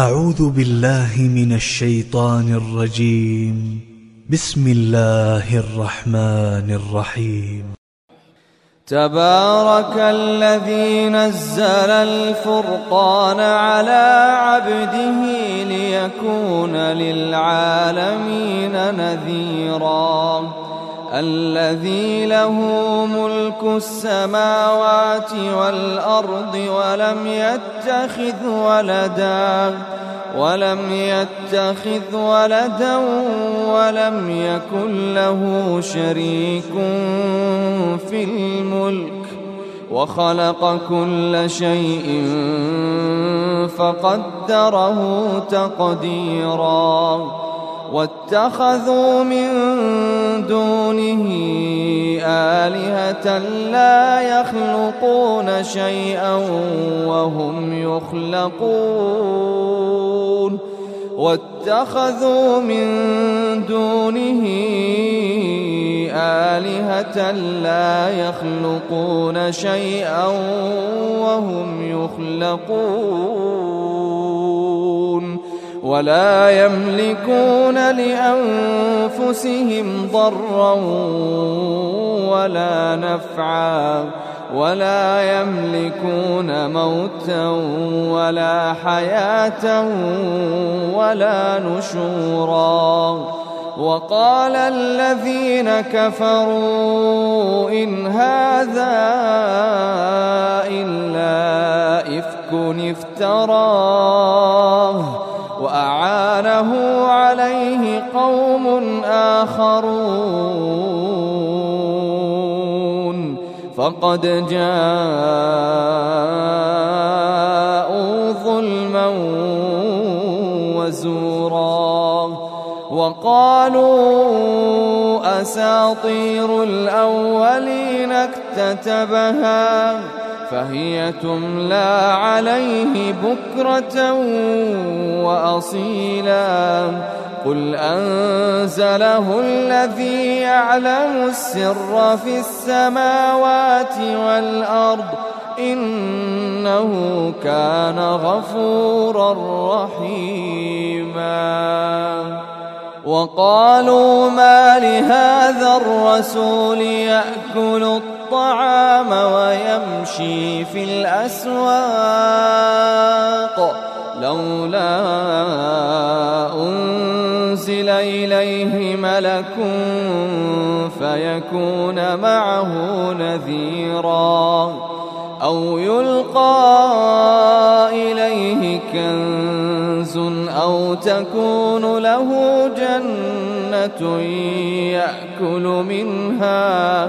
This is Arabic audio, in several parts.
أعوذ بالله من الشيطان الرجيم. بسم الله الرحمن الرحيم. تبارك الذي نزل الفرقان على عبده ليكون للعالمين نذيراً. الذي له ملك السماوات والأرض ولم يتخذ ولدا ولم يتخذ ولدا ولم يكن له شريك في الملك وخلق كل شيء فقدره تقديراً. واتخذوا من دونه آلهة لا يخلقون شيئا وهم يخلقون. واتخذوا من دونه آلهة لا يخلقون شيئا وهم يخلقون. ولا يملكون لأنفسهم ضرا ولا نفعا ولا يملكون موتا ولا حياة ولا نشورا. وقال الذين كفروا إن هذا إلا إفك افتراه. وأعانه عليه قوم آخرون. فقد جاءوا ظلما وزورا. وقالوا أساطير الأولين اكتتبها. فهي تملى عليه بكرة وأصيلا. قل أنزله الذي يعلم السر في السماوات والأرض إنه كان غفورا رحيما. وقالوا ما لهذا الرسول يأكل الطعام؟ ويمشي في الأسواق. لولا أنزل إليه ملك فيكون معه نذيرا. أو يلقى إليه كنز أو تكون له جنة يأكل منها.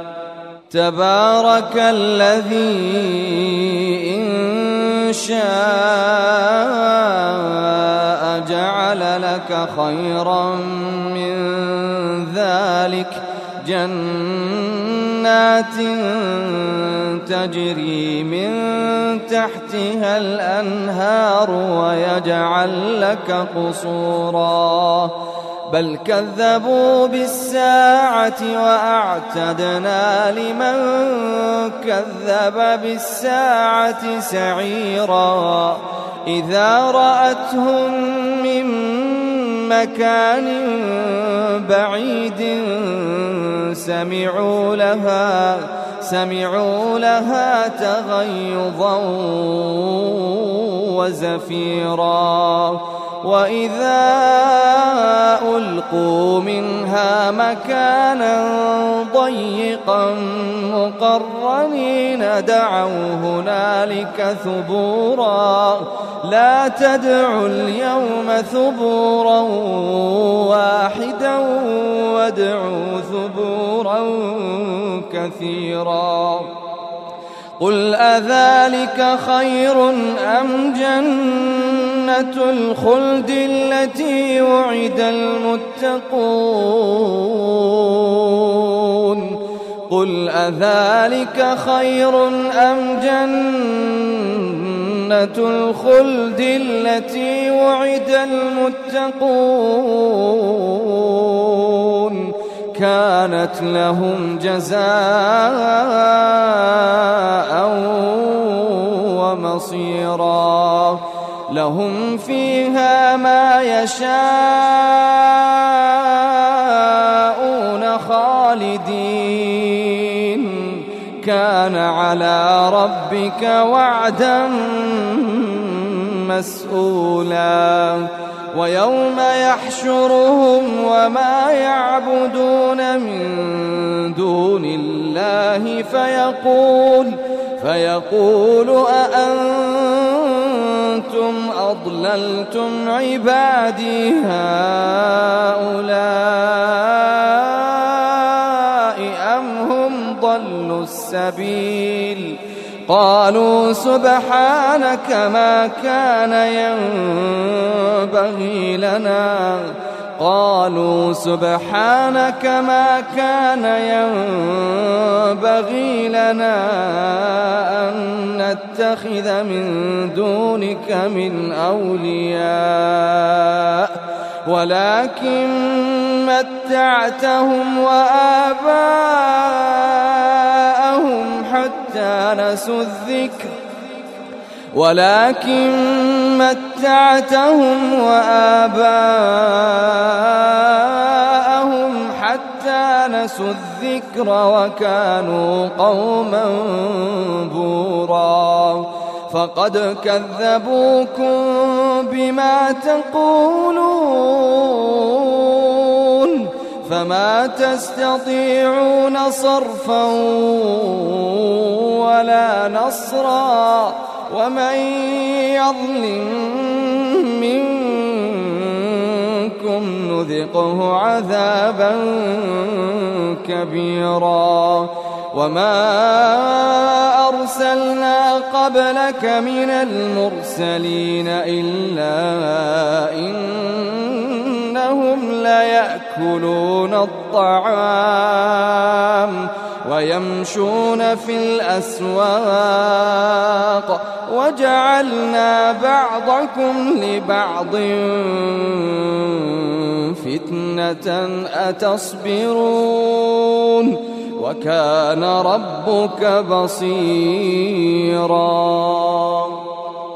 تبارك الذي إن شاء جعل لك خيرا من ذلك جنات تجري من تحتها الأنهار ويجعل لك قصوراً بل كذبوا بالساعة وأعتدنا لمن كذب بالساعة سعيرا. إذا رأتهم من مكان بعيد سمعوا لها سمعوا لها تغيظا وزفيرا. وإذا ألقوا منها مكانا ضيقا مقرنين دعوا هنالك ثبورا لا تدعوا اليوم ثبورا واحدا وادعوا ثبورا كثيرا قل أذلك خير أم جنة الخلد التي وعد المتقون. قل أذلك خير أم جنة الخلد التي وعد المتقون؟ كانت لهم جزاء ومصيرا. لهم فيها ما يشاءون خالدين. كان على ربك وعدا مسؤولا. ويوم يحشرهم وما يعبدون من دون الله فيقول فيقول أأنتم أضللتم عبادي هؤلاء أم هم ضلوا السبيل؟ قالوا سبحانك ما كان ينبغي لنا قالوا سبحانك ما كان ينبغي لنا أن نتخذ من دونك من أولياء ولكن متعتهم وآباءهم حتى نسوا الذكر ولكن متعتهم وآباءهم حتى نسوا الذكر وكانوا قوما بورا. فقد كذبوكم بما تقولون. فما تستطيعون صرفا ولا نصرا. ومن يظلم منكم نذقه عذابا كبيرا. وما أرسلنا قبلك من المرسلين إلا إنهم ليأكلون الطعام. ويمشون في الأسواق وجعلنا بعضكم لبعض فتنة أتصبرون وكان ربك بصيرا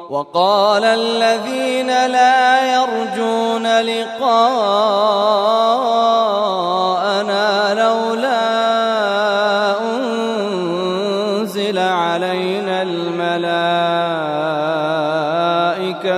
وقال الذين لا يرجون لقاءنا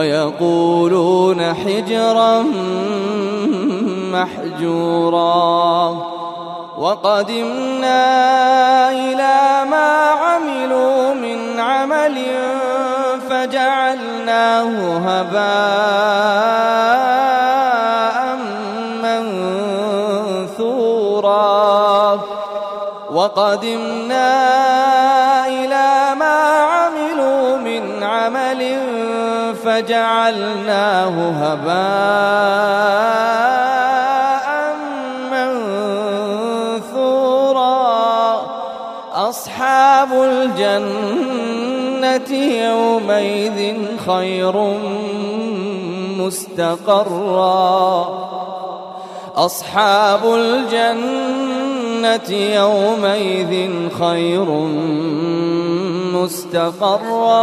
ويقولون حجرا محجورا. وقدمنا إلى ما عملوا من عمل فجعلناه هباء منثورا. وقدمنا فجعلناه هباء منثورا. أصحاب الجنة يومئذ خير مستقرا. أصحاب الجنة يومئذ خير مستقرا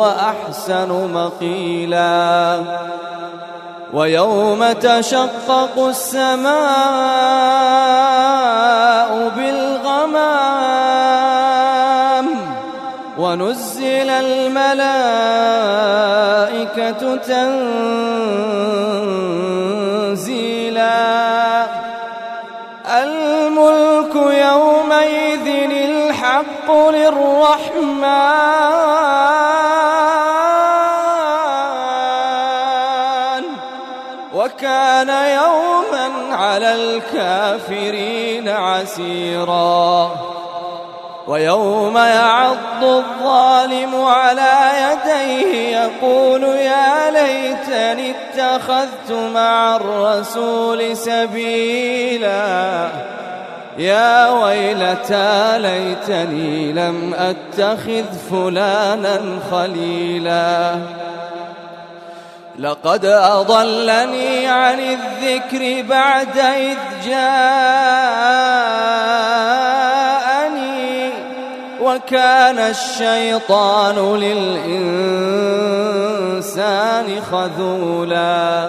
وأحسن مقيلا. ويوم تشقق السماء بالغمام ونزل الملائكة تنزيلا. الحق للرحمن وكان يوما على الكافرين عسيرا ويوم يعض الظالم على يديه يقول يا ليتني اتخذت مع الرسول سبيلا يا ويلتى ليتني لم أتخذ فلانا خليلا. لقد أضلني عن الذكر بعد إذ جاءني وكان الشيطان للإنسان خذولا.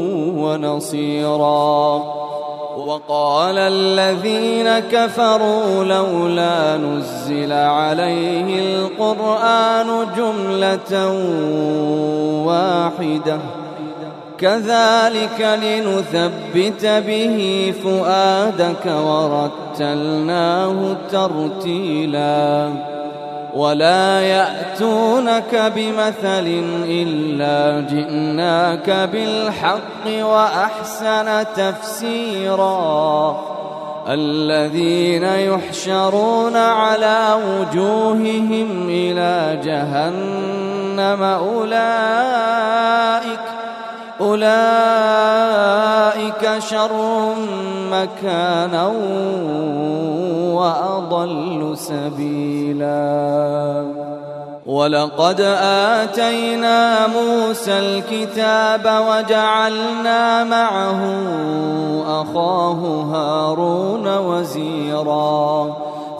ونصيرا. وقال الذين كفروا لولا نزل عليه القرآن جملة واحدة. كذلك لنثبت به فؤادك ورتلناه ترتيلاً. ولا يأتونك بمثل إلا جئناك بالحق وأحسن تفسيرا الذين يحشرون على وجوههم إلى جهنم أولئك أولئك شر مكانا وأضل سبيلا. ولقد آتينا موسى الكتاب وجعلنا معه أخاه هارون وزيرا.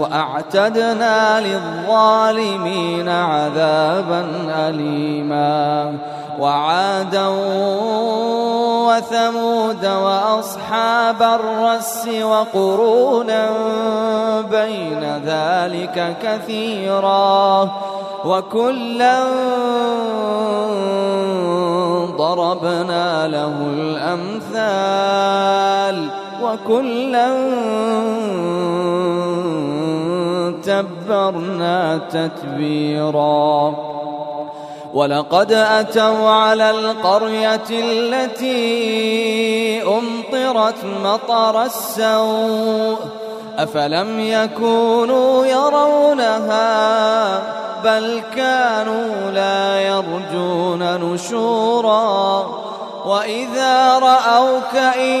وأعتدنا للظالمين عذابا أليما. وعادا وثمود وأصحاب الرس وقرونا بين ذلك كثيرا. وكلا ضربنا له الأمثال. وكلا تبرنا تتبيرا. ولقد أتوا على القرية التي أمطرت مطر السوء. أفلم يكونوا يرونها؟ بل كانوا لا يرجون نشورا. وإذا رأوك إن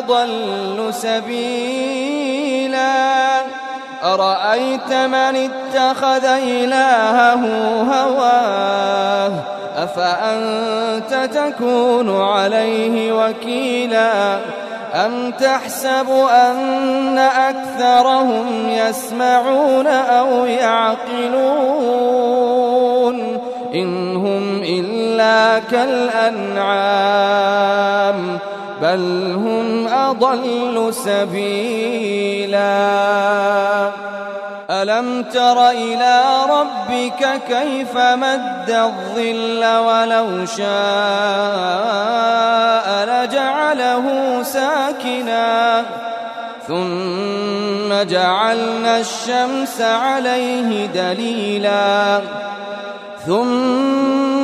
أضل سبيلا. أرأيت من اتخذ إلهه هواه؟ أفأنت تكون عليه وكيلا؟ أم تحسب أن أكثرهم يسمعون أو يعقلون؟ إن هم إلا كالأنعام. بل هم أضل سبيلا. ألم تر إلى ربك كيف مد الظل ولو شاء لجعله ساكنا؟ ثم جعلنا الشمس عليه دليلا. ثم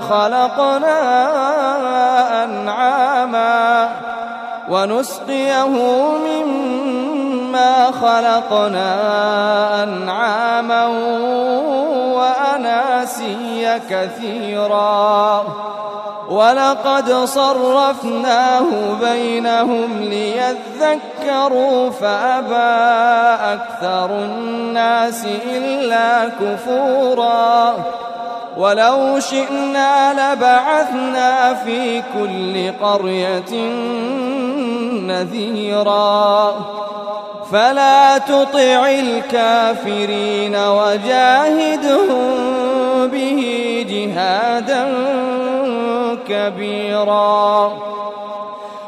خلقنا أنعاما ونسقيه مما خلقنا أنعاما وأناسيا كثيرا ولقد صرفناه بينهم ليذكروا فأبى أكثر الناس إلا كفورا ولو شئنا لبعثنا في كل قرية نذيرا. فلا تطع الكافرين وجاهدهم به جهادا كبيرا.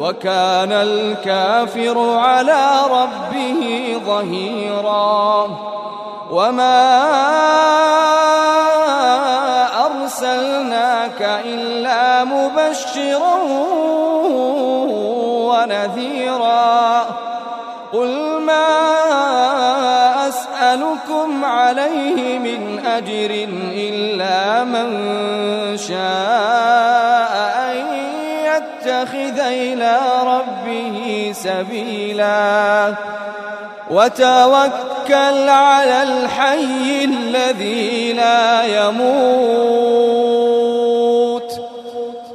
وكان الكافر على ربه ظهيرا. وما أرسلناك إلا مبشرا ونذيرا. قل ما أسألكم عليه من أجر إلا من شاء. إلى ربه سبيلا. وتوكل على الحي الذي لا يموت.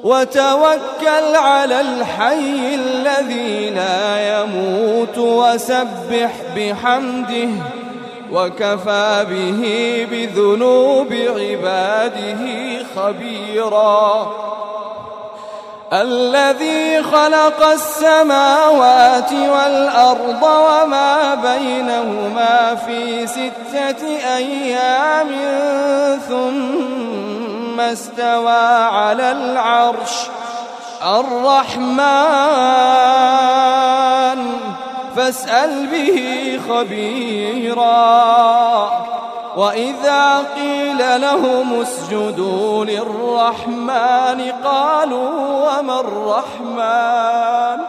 وتوكل على الحي الذي لا يموت. وسبح بحمده. وكفى به بذنوب عباده خبيراً. الذي خلق السماوات والأرض وما بينهما في ستة أيام ثم استوى على العرش الرحمن. فاسأل به خبيراً. وإذا قيل لهم اسجدوا للرحمن قالوا وما الرحمن؟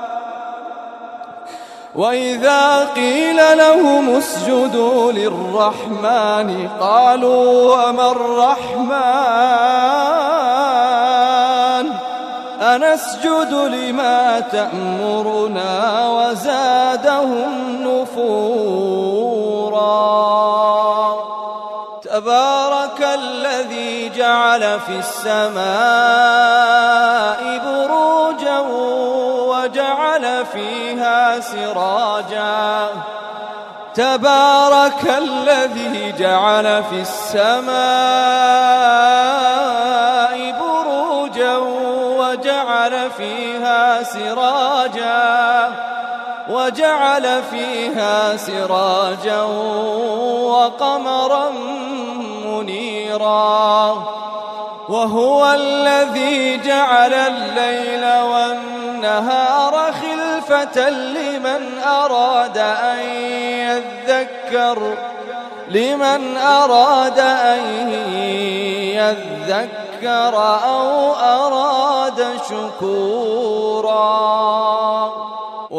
وإذا قيل لهم اسجدوا للرحمن قالوا وما الرحمن؟ أنسجد لما تأمرنا وزادهم نفورا جعل في السماء بروجا وجعل فيها سراجا. تبارك الذي جعل في السماء بروجا فيها سراجا. وجعل فيها سراجا وقمرا منيرا وهو الذي جعل الليل والنهار خلفة لمن أراد أن يذكر لمن أراد أن يذكر أو أراد شكورا.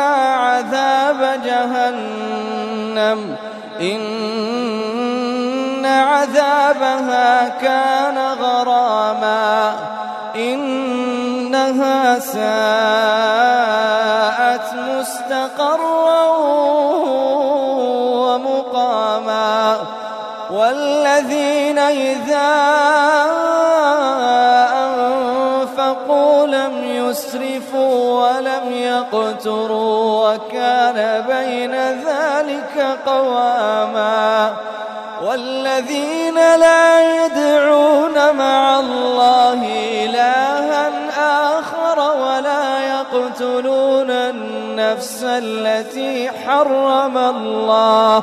عذاب جهنم. إن عذابها كان غراما. إنها ساءت مستقرا ومقاما. والذين إذا ولم يقتروا وكان بين ذلك قواما والذين لا يدعون مع الله إلها آخر ولا يقتلون النفس التي حرم الله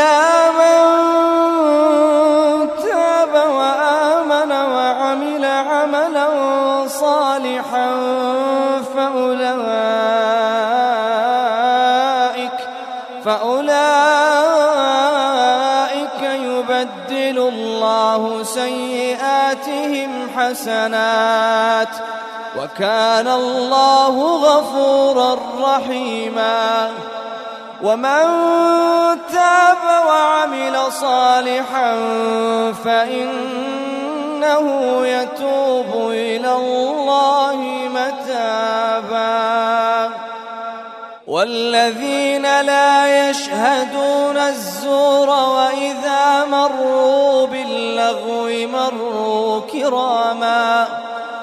إلا من تاب وآمن وعمل عملا صالحا فأولئك فأولئك يبدل الله سيئاتهم حسنات وكان الله غفورا رحيما ومن تاب وعمل صالحا فإنه يتوب إلى الله متابا. والذين لا يشهدون الزور وإذا مروا باللغو مروا كراما.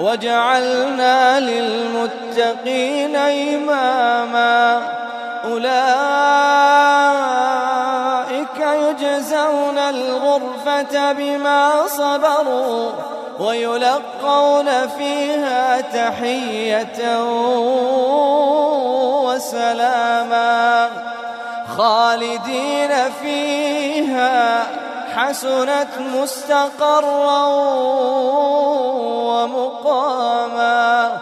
وجعلنا للمتقين إماما. أولئك يجزون الغرفة بما صبروا ويلقون فيها تحية وسلاما. خالدين فيها حسنت مستقرا ومقاما.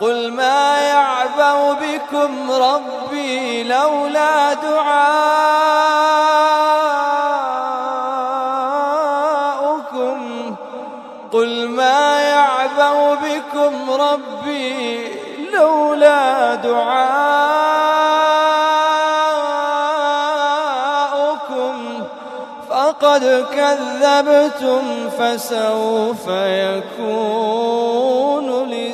قل ما يعبأ بكم ربي لولا دعاؤكم. قل ما يعبأ بكم ربي لولا دعاؤكم. كذبتم فسوف يكون لزاما